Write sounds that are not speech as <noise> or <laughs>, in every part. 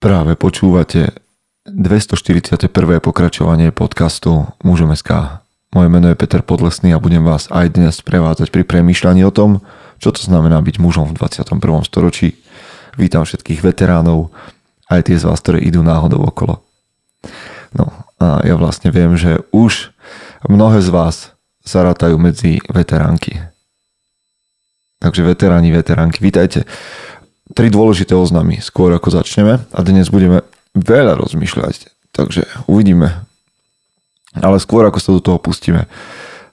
Práve počúvate 241. pokračovanie podcastu Mužom SK. Moje meno je Peter Podlesný a budem vás aj dnes prevádzať pri premýšľaní o tom, čo to znamená byť mužom v 21. storočí. Vítam všetkých veteránov, aj tie z vás, ktoré idú náhodou okolo. No a ja vlastne viem, že už mnohé z vás sa rátajú medzi veteránky. Takže veteráni, veteránky, vítajte tri dôležité oznamy skôr ako začneme a dnes budeme veľa rozmýšľať, takže uvidíme. Ale skôr ako sa do toho pustíme.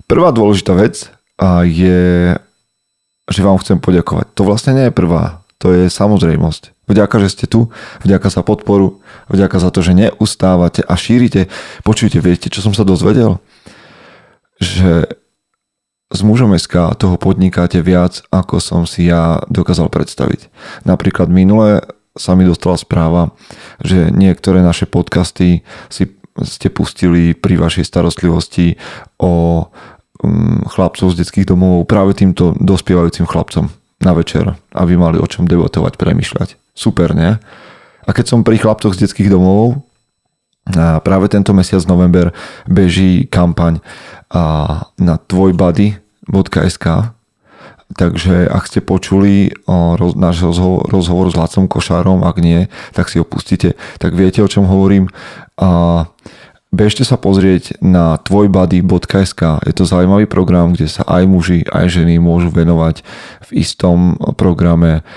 Prvá dôležitá vec je, že vám chcem poďakovať. To vlastne nie je prvá, to je samozrejmosť. Vďaka, že ste tu, vďaka za podporu, vďaka za to, že neustávate a šírite. Počujte, viete, čo som sa dozvedel? Že s mužom SK toho podnikáte viac, ako som si ja dokázal predstaviť. Napríklad minule sa mi dostala správa, že niektoré naše podcasty si ste pustili pri vašej starostlivosti o um, chlapcov z detských domov práve týmto dospievajúcim chlapcom na večer, aby mali o čom debatovať, premyšľať. Super, nie? A keď som pri chlapcoch z detských domov, práve tento mesiac november beží kampaň na tvojbody.sk Takže ak ste počuli roz, náš rozhovor, rozhovor s Lacom Košárom, ak nie, tak si ho pustíte, tak viete, o čom hovorím. A bežte sa pozrieť na tvojbody.sk. Je to zaujímavý program, kde sa aj muži, aj ženy môžu venovať v istom programe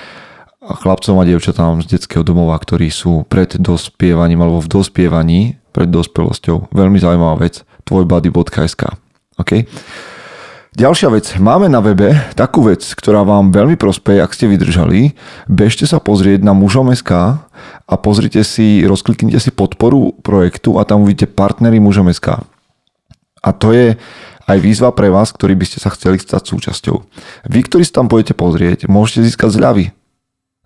chlapcom a dievčatám z detského domova, ktorí sú pred dospievaním alebo v dospievaní, pred dospelosťou. Veľmi zaujímavá vec. tvojbody.sk. Okay? Ďalšia vec, máme na webe takú vec, ktorá vám veľmi prospeje, ak ste vydržali. Bežte sa pozrieť na mužom.sk a pozrite si, rozkliknite si podporu projektu a tam uvidíte partnery mužom.sk. A to je aj výzva pre vás, ktorí by ste sa chceli stať súčasťou. Vy, ktorí sa tam pôjdete pozrieť, môžete získať zľavy.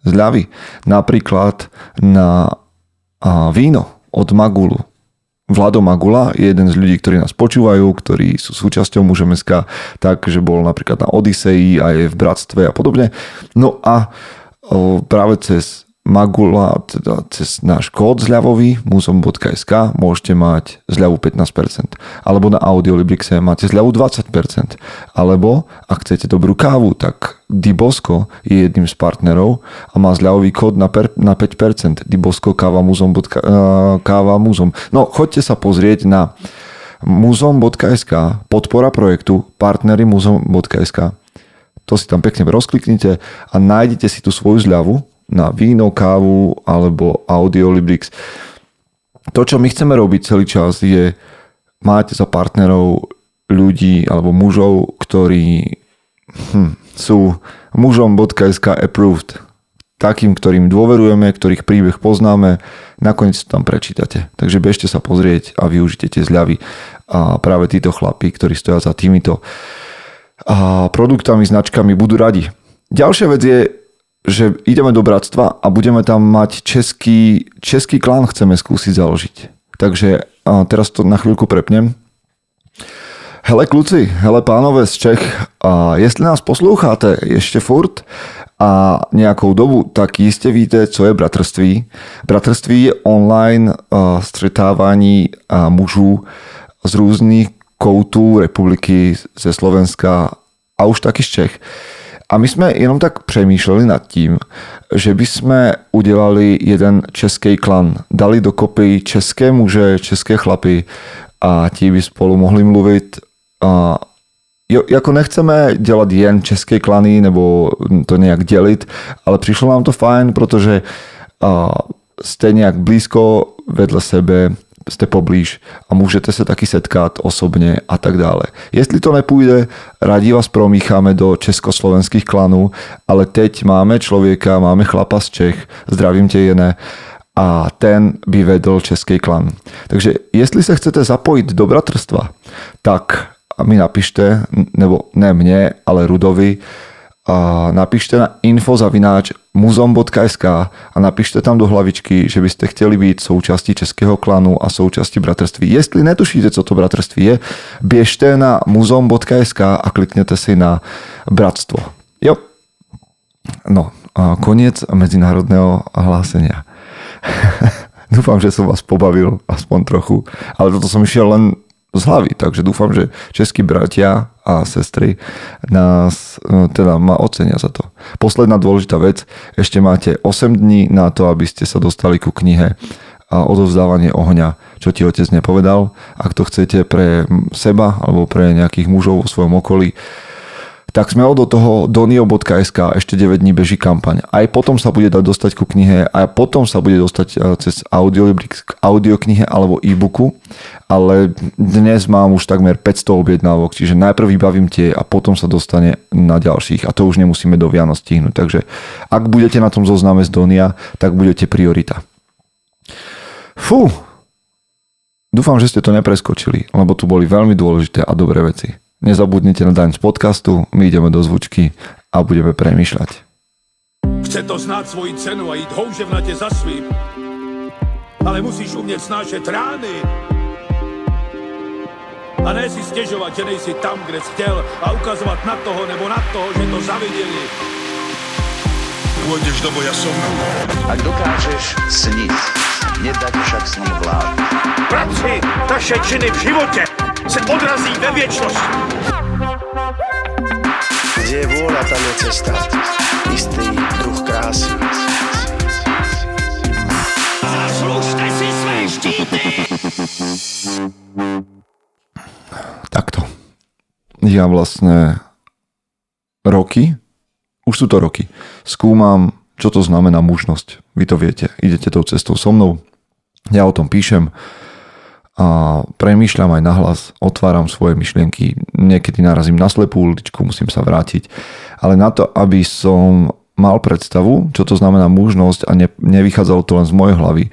Zľavy. Napríklad na víno od Magulu Vlado Magula je jeden z ľudí, ktorí nás počúvajú, ktorí sú súčasťou Mužemeska, takže bol napríklad na Odiseji a je v Bratstve a podobne. No a práve cez Magula, teda cez náš kód zľavový muzom.sk môžete mať zľavu 15%. Alebo na Audiolibrixe máte zľavu 20%. Alebo ak chcete dobrú kávu, tak Dibosko je jedným z partnerov a má zľavový kód na, per, na 5%. Dibosko káva muzom. Uh, káva muzom. No choďte sa pozrieť na muzom.sk podpora projektu partnery muzom.sk to si tam pekne rozkliknite a nájdete si tú svoju zľavu na víno, kávu alebo audiolibrix. To, čo my chceme robiť celý čas je máte za partnerov ľudí alebo mužov, ktorí hm, sú mužom.sk approved. Takým, ktorým dôverujeme, ktorých príbeh poznáme, nakoniec to tam prečítate. Takže bežte sa pozrieť a využite tie zľavy. A práve títo chlapí, ktorí stoja za týmito a produktami, značkami, budú radi. Ďalšia vec je, že ideme do bratstva a budeme tam mať český, český klán chceme skúsiť založiť. Takže teraz to na chvíľku prepnem. Hele kluci, hele pánové z Čech, a jestli nás posloucháte ještě furt a nějakou dobu, tak jistě víte, co je bratrství. Bratrství je online střetávání mužů z různých koutů republiky, ze Slovenska a už taky z Čech. A my sme jenom tak přemýšleli nad tím, že by sme udělali jeden český klan. Dali dokopy české muže, české chlapy a ti by spolu mohli mluvit. A jo, jako nechceme dělat jen české klany nebo to nějak dělit, ale přišlo nám to fajn, protože a, jste nějak blízko vedle sebe, ste poblíž a môžete sa taky setkať osobne a tak dále. Jestli to nepůjde, radi vás promícháme do československých klanů, ale teď máme člověka, máme chlapa z Čech, zdravím tě Jene, a ten by vedl český klan. Takže jestli se chcete zapojit do bratrstva, tak mi napište, nebo ne mne, ale Rudovi, a napíšte na infozavináč muzom.sk a napíšte tam do hlavičky, že byste chtěli být součástí českého klanu a součástí bratrství. Jestli netušíte, co to bratrství je, běžte na muzom.sk a klikněte si na bratstvo. Jo. No, koniec medzinárodného hlásenia. <laughs> dúfam, že som vás pobavil aspoň trochu, ale toto som išiel len z hlavy, takže dúfam, že českí bratia a sestry nás no, teda ma ocenia za to. Posledná dôležitá vec, ešte máte 8 dní na to, aby ste sa dostali ku knihe a odovzdávanie ohňa, čo ti otec nepovedal. Ak to chcete pre seba alebo pre nejakých mužov vo svojom okolí, tak sme od toho donio.sk ešte 9 dní beží kampaň. Aj potom sa bude dať dostať ku knihe, a potom sa bude dostať e, cez audiolibrik k audioknihe alebo e-booku, ale dnes mám už takmer 500 objednávok, čiže najprv vybavím tie a potom sa dostane na ďalších a to už nemusíme do Vianoc stihnúť. Takže ak budete na tom zozname z Donia, tak budete priorita. Fú, Dúfam, že ste to nepreskočili, lebo tu boli veľmi dôležité a dobré veci. Nezabudnite na daň z podcastu, my ideme do zvučky a budeme premýšľať. Chce to znát svoji cenu a jít houževnatě za svým. Ale musíš umět snášet rány. A ne si stěžovat, že nejsi tam, kde jsi chtěl a ukazovat na toho nebo na toho, že to zaviděli. Pôjdeš do boja som. Ak dokážeš sniť, nedať však sním vlád. Práci, taše činy v životě se odrazí ve věčnosti. Kde je vôľa, tam je cesta. Istý druh krásy. Zaslužte si své štíty! Takto. Ja vlastne roky, už sú to roky, skúmam, čo to znamená mužnosť. Vy to viete, idete tou cestou so mnou, ja o tom píšem, a premýšľam aj nahlas, otváram svoje myšlienky, niekedy narazím na slepú uličku, musím sa vrátiť, ale na to, aby som mal predstavu, čo to znamená mužnosť a ne, nevychádzalo to len z mojej hlavy,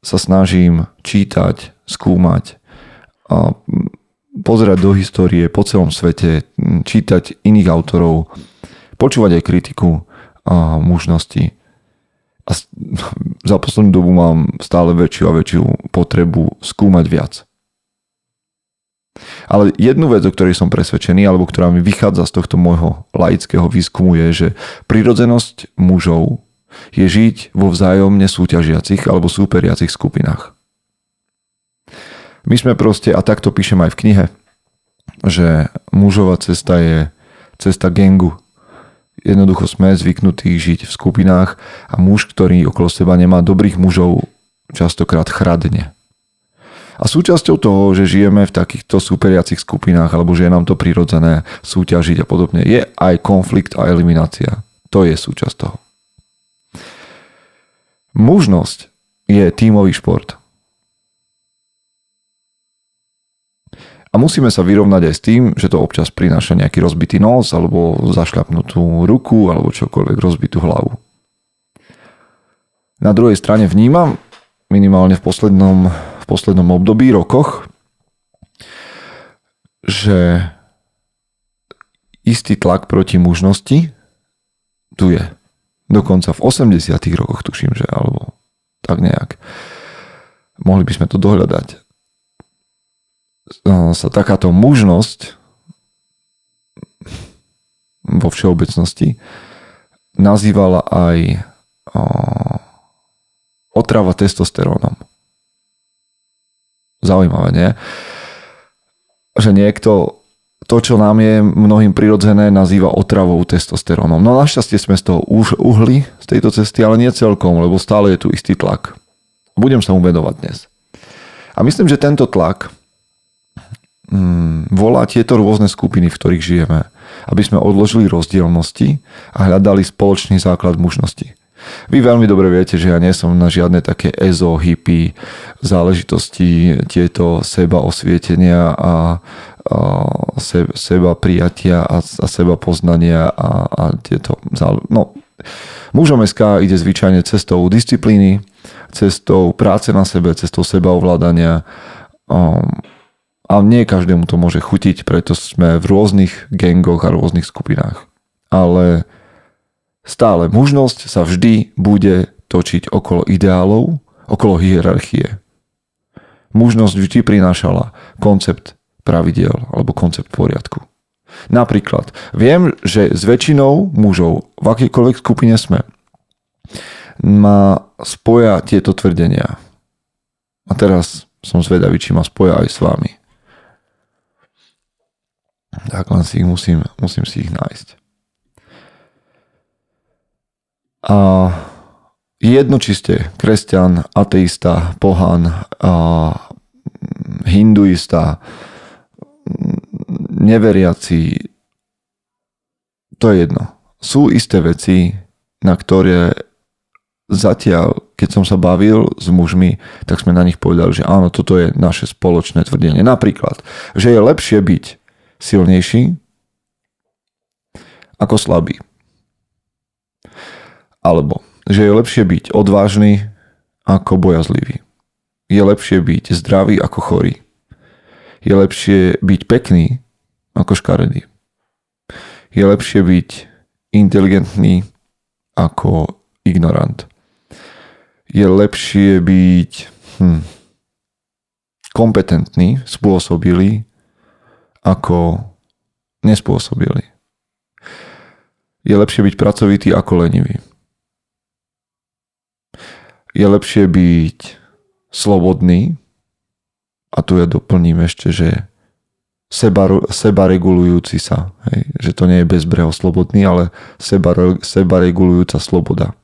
sa snažím čítať, skúmať, a pozerať do histórie po celom svete, čítať iných autorov, počúvať aj kritiku a mužnosti a za poslednú dobu mám stále väčšiu a väčšiu potrebu skúmať viac. Ale jednu vec, o ktorej som presvedčený, alebo ktorá mi vychádza z tohto môjho laického výskumu je, že prirodzenosť mužov je žiť vo vzájomne súťažiacich alebo súperiacich skupinách. My sme proste, a takto píšem aj v knihe, že mužová cesta je cesta gengu, Jednoducho sme zvyknutí žiť v skupinách a muž, ktorý okolo seba nemá dobrých mužov, častokrát chradne. A súčasťou toho, že žijeme v takýchto superiacich skupinách alebo že je nám to prirodzené súťažiť a podobne, je aj konflikt a eliminácia. To je súčasť toho. Mužnosť je tímový šport. A musíme sa vyrovnať aj s tým, že to občas prináša nejaký rozbitý nos, alebo zašľapnutú ruku, alebo čokoľvek rozbitú hlavu. Na druhej strane vnímam, minimálne v poslednom, v poslednom období, rokoch, že istý tlak proti mužnosti tu je. Dokonca v 80 rokoch tuším, že alebo tak nejak. Mohli by sme to dohľadať sa takáto mužnosť vo všeobecnosti nazývala aj otrava testosterónom. Zaujímavé, nie? Že niekto to, čo nám je mnohým prirodzené, nazýva otravou testosterónom. No našťastie sme z toho už uhli z tejto cesty, ale nie celkom, lebo stále je tu istý tlak. Budem sa mu vedovať dnes. A myslím, že tento tlak mm, volá tieto rôzne skupiny, v ktorých žijeme, aby sme odložili rozdielnosti a hľadali spoločný základ mužnosti. Vy veľmi dobre viete, že ja nie som na žiadne také ezo, hippie záležitosti, tieto seba osvietenia a, a se, seba prijatia a, a seba poznania a, a tieto zále... No, mužom SK ide zvyčajne cestou disciplíny, cestou práce na sebe, cestou seba ovládania, um, a nie každému to môže chutiť, preto sme v rôznych gengoch a rôznych skupinách. Ale stále mužnosť sa vždy bude točiť okolo ideálov, okolo hierarchie. Mužnosť vždy prinášala koncept pravidel alebo koncept poriadku. Napríklad, viem, že s väčšinou mužov v akýkoľvek skupine sme, ma spoja tieto tvrdenia. A teraz som zvedavý, či ma spoja aj s vami. Tak len si ich musím, musím si ich nájsť. A jedno, či ste kresťan, ateista, pohan, a hinduista, neveriaci, to je jedno. Sú isté veci, na ktoré zatiaľ, keď som sa bavil s mužmi, tak sme na nich povedali, že áno, toto je naše spoločné tvrdenie. Napríklad, že je lepšie byť silnejší ako slabý. Alebo, že je lepšie byť odvážny ako bojazlivý. Je lepšie byť zdravý ako chorý. Je lepšie byť pekný ako škaredý. Je lepšie byť inteligentný ako ignorant. Je lepšie byť hm, kompetentný, spôsobilý ako nespôsobilý. Je lepšie byť pracovitý ako lenivý. Je lepšie byť slobodný a tu ja doplním ešte, že seba, seba regulujúci sa. Hej? Že to nie je bezbreho slobodný, ale seba, seba regulujúca sloboda.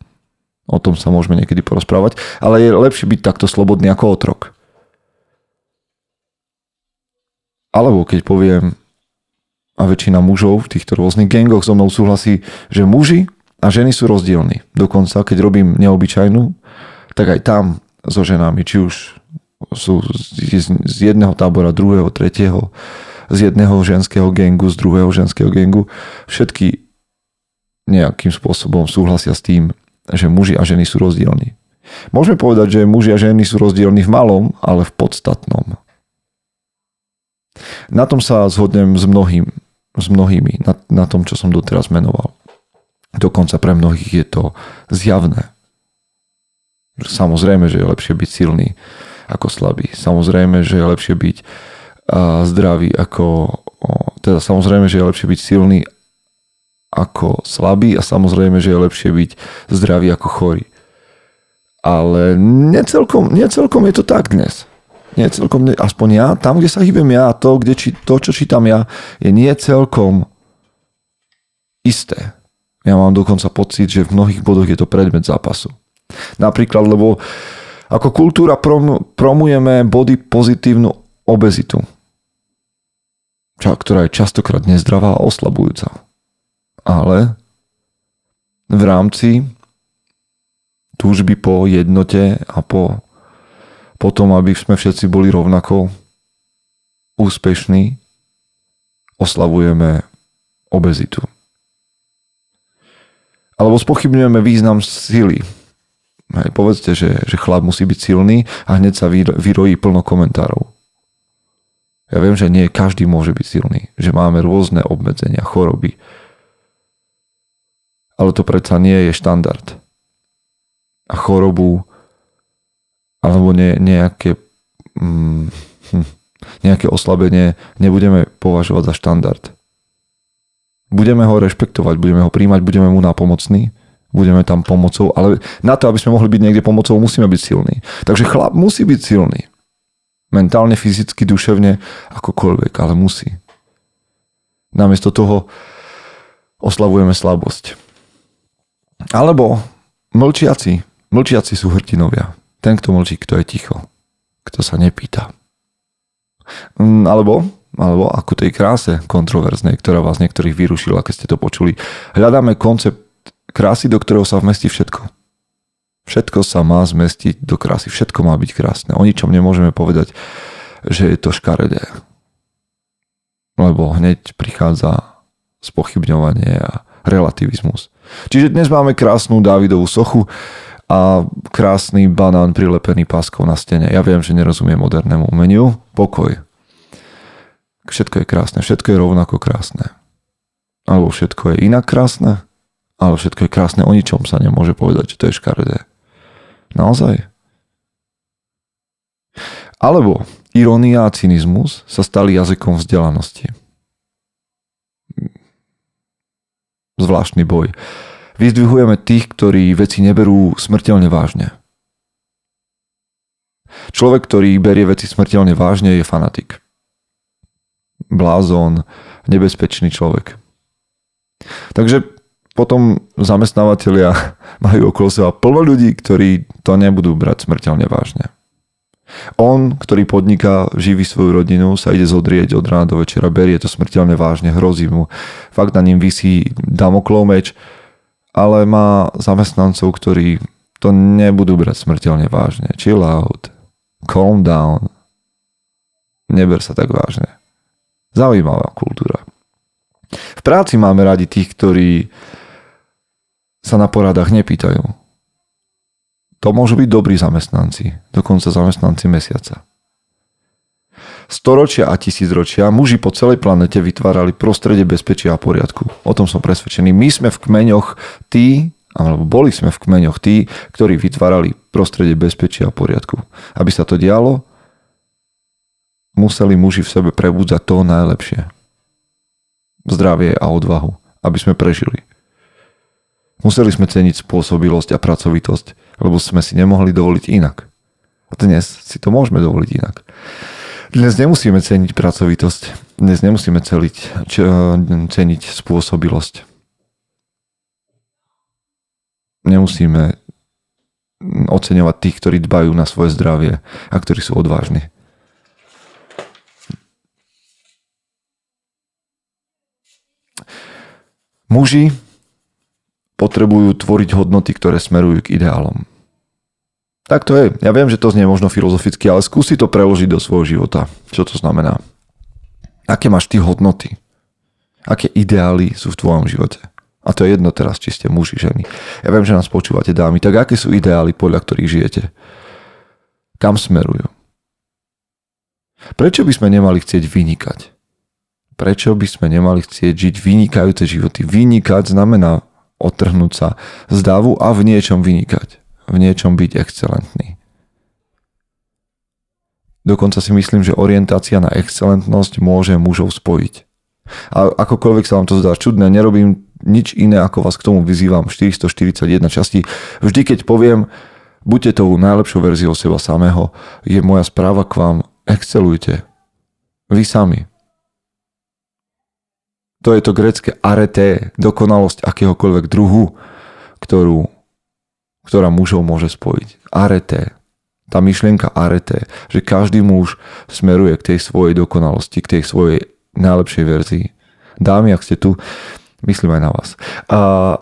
O tom sa môžeme niekedy porozprávať. Ale je lepšie byť takto slobodný ako otrok. Alebo keď poviem, a väčšina mužov v týchto rôznych gangoch so mnou súhlasí, že muži a ženy sú rozdielni. Dokonca, keď robím neobyčajnú, tak aj tam so ženami, či už sú z jedného tábora, druhého, tretieho, z jedného ženského gengu, z druhého ženského gengu. Všetky nejakým spôsobom súhlasia s tým, že muži a ženy sú rozdielni. Môžeme povedať, že muži a ženy sú rozdielni v malom, ale v podstatnom. Na tom sa zhodnem s, mnohým, s mnohými, na, na tom, čo som doteraz menoval. Dokonca pre mnohých je to zjavné. Samozrejme, že je lepšie byť silný ako slabý. Samozrejme, že je lepšie byť zdravý ako... Teda samozrejme, že je lepšie byť silný ako slabý a samozrejme, že je lepšie byť zdravý ako chorý. Ale necelkom, necelkom je to tak dnes. Nie celkom, aspoň ja, tam, kde sa hýbem ja, to, kde či, to, čo čítam ja, je nie celkom isté. Ja mám dokonca pocit, že v mnohých bodoch je to predmet zápasu. Napríklad, lebo ako kultúra prom, promujeme body pozitívnu obezitu ktorá je častokrát nezdravá a oslabujúca. Ale v rámci túžby po jednote a po, po tom, aby sme všetci boli rovnako úspešní, oslavujeme obezitu. Alebo spochybňujeme význam sily. Hej, povedzte, že, že chlap musí byť silný a hneď sa vyrojí plno komentárov. Ja viem, že nie každý môže byť silný, že máme rôzne obmedzenia, choroby. Ale to predsa nie je štandard. A chorobu alebo nie, nejaké, mm, <laughs> nejaké oslabenie nebudeme považovať za štandard. Budeme ho rešpektovať, budeme ho príjmať, budeme mu napomocní, budeme tam pomocou, ale na to, aby sme mohli byť niekde pomocou, musíme byť silní. Takže chlap musí byť silný. Mentálne, fyzicky, duševne, akokoľvek, ale musí. Namiesto toho oslavujeme slabosť. Alebo mlčiaci. Mlčiaci sú hrtinovia. Ten, kto mlčí, kto je ticho. Kto sa nepýta. Mm, alebo, alebo ako tej kráse kontroverznej, ktorá vás niektorých vyrušila, keď ste to počuli. Hľadáme koncept krásy, do ktorého sa vmestí všetko. Všetko sa má zmestiť do krásy, všetko má byť krásne. O ničom nemôžeme povedať, že je to škaredé. Lebo hneď prichádza spochybňovanie a relativizmus. Čiže dnes máme krásnu Dávidovú sochu a krásny banán prilepený páskou na stene. Ja viem, že nerozumiem modernému umeniu. Pokoj. Všetko je krásne, všetko je rovnako krásne. Alebo všetko je inak krásne, ale všetko je krásne, o ničom sa nemôže povedať, že to je škaredé. Naozaj? Alebo irónia a cynizmus sa stali jazykom vzdelanosti. Zvláštny boj. Vyzdvihujeme tých, ktorí veci neberú smrteľne vážne. Človek, ktorý berie veci smrteľne vážne, je fanatik. Blázon, nebezpečný človek. Takže potom zamestnávateľia <laughs> majú okolo seba plno ľudí, ktorí to nebudú brať smrteľne vážne. On, ktorý podniká, živí svoju rodinu, sa ide zodrieť od rána do večera, berie to smrteľne vážne, hrozí mu. Fakt na ním vysí damoklov meč, ale má zamestnancov, ktorí to nebudú brať smrteľne vážne. Chill out. Calm down. Neber sa tak vážne. Zaujímavá kultúra. V práci máme radi tých, ktorí sa na poradách nepýtajú to môžu byť dobrí zamestnanci, dokonca zamestnanci mesiaca. Storočia a tisícročia muži po celej planete vytvárali prostredie bezpečia a poriadku. O tom som presvedčený. My sme v kmeňoch tí, alebo boli sme v kmeňoch tí, ktorí vytvárali prostredie bezpečia a poriadku. Aby sa to dialo, museli muži v sebe prebudzať to najlepšie. Zdravie a odvahu, aby sme prežili. Museli sme ceniť spôsobilosť a pracovitosť, lebo sme si nemohli dovoliť inak. A dnes si to môžeme dovoliť inak. Dnes nemusíme ceniť pracovitosť, dnes nemusíme celiť, čo, ceniť spôsobilosť. Nemusíme oceňovať tých, ktorí dbajú na svoje zdravie a ktorí sú odvážni. Muži potrebujú tvoriť hodnoty, ktoré smerujú k ideálom. Tak to je. Ja viem, že to znie možno filozoficky, ale skúsi to preložiť do svojho života. Čo to znamená? Aké máš ty hodnoty? Aké ideály sú v tvojom živote? A to je jedno teraz, či ste muži, ženy. Ja viem, že nás počúvate dámy. Tak aké sú ideály, podľa ktorých žijete? Kam smerujú? Prečo by sme nemali chcieť vynikať? Prečo by sme nemali chcieť žiť vynikajúce životy? Vynikať znamená otrhnúť sa z davu a v niečom vynikať. V niečom byť excelentný. Dokonca si myslím, že orientácia na excelentnosť môže mužov spojiť. A akokoľvek sa vám to zdá čudné, nerobím nič iné, ako vás k tomu vyzývam 441 časti. Vždy, keď poviem, buďte tou najlepšou verziou seba samého, je moja správa k vám, excelujte. Vy sami. To je to grecké arete, dokonalosť akéhokoľvek druhu, ktorú, ktorá mužov môže spojiť. Arete. Tá myšlienka arete, že každý muž smeruje k tej svojej dokonalosti, k tej svojej najlepšej verzii. Dámy, ak ste tu, myslím aj na vás. A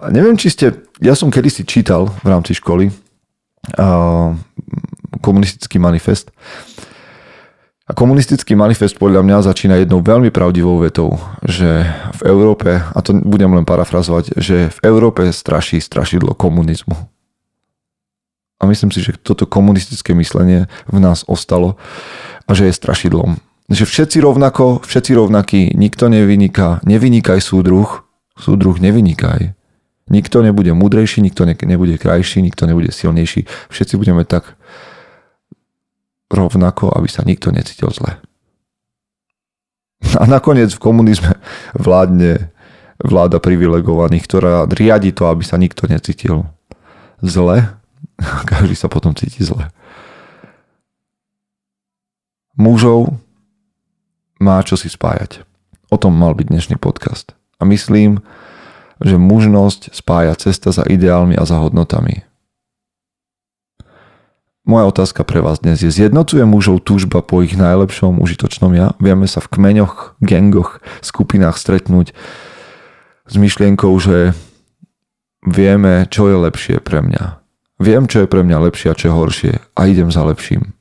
neviem, či ste, ja som kedysi čítal v rámci školy a, komunistický manifest a komunistický manifest podľa mňa začína jednou veľmi pravdivou vetou, že v Európe, a to budem len parafrazovať, že v Európe straší strašidlo komunizmu. A myslím si, že toto komunistické myslenie v nás ostalo a že je strašidlom. Že všetci rovnako, všetci rovnakí, nikto nevyniká, nevynikaj súdruh, súdruh nevynikaj. Nikto nebude múdrejší, nikto nebude krajší, nikto nebude silnejší. Všetci budeme tak rovnako, aby sa nikto necítil zle. A nakoniec v komunizme vládne vláda privilegovaných, ktorá riadi to, aby sa nikto necítil zle. <laughs> Každý sa potom cíti zle. Mužov má čo si spájať. O tom mal byť dnešný podcast. A myslím, že mužnosť spája cesta za ideálmi a za hodnotami. Moja otázka pre vás dnes je, zjednocuje mužov túžba po ich najlepšom užitočnom ja? Vieme sa v kmeňoch, gengoch, skupinách stretnúť s myšlienkou, že vieme, čo je lepšie pre mňa. Viem, čo je pre mňa lepšie a čo je horšie a idem za lepším.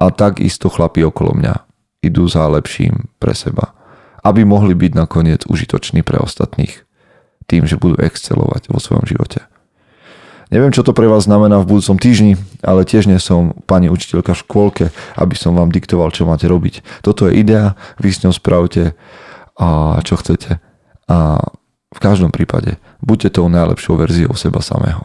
A takisto chlapi okolo mňa idú za lepším pre seba, aby mohli byť nakoniec užitoční pre ostatných tým, že budú excelovať vo svojom živote. Neviem, čo to pre vás znamená v budúcom týždni, ale tiež nie som pani učiteľka v škôlke, aby som vám diktoval, čo máte robiť. Toto je idea, vy s ňou spravte a čo chcete. A v každom prípade buďte tou najlepšou verziou seba samého.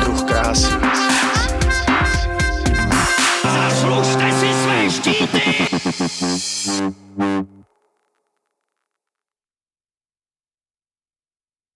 krásy. Zaslužte si své štíty!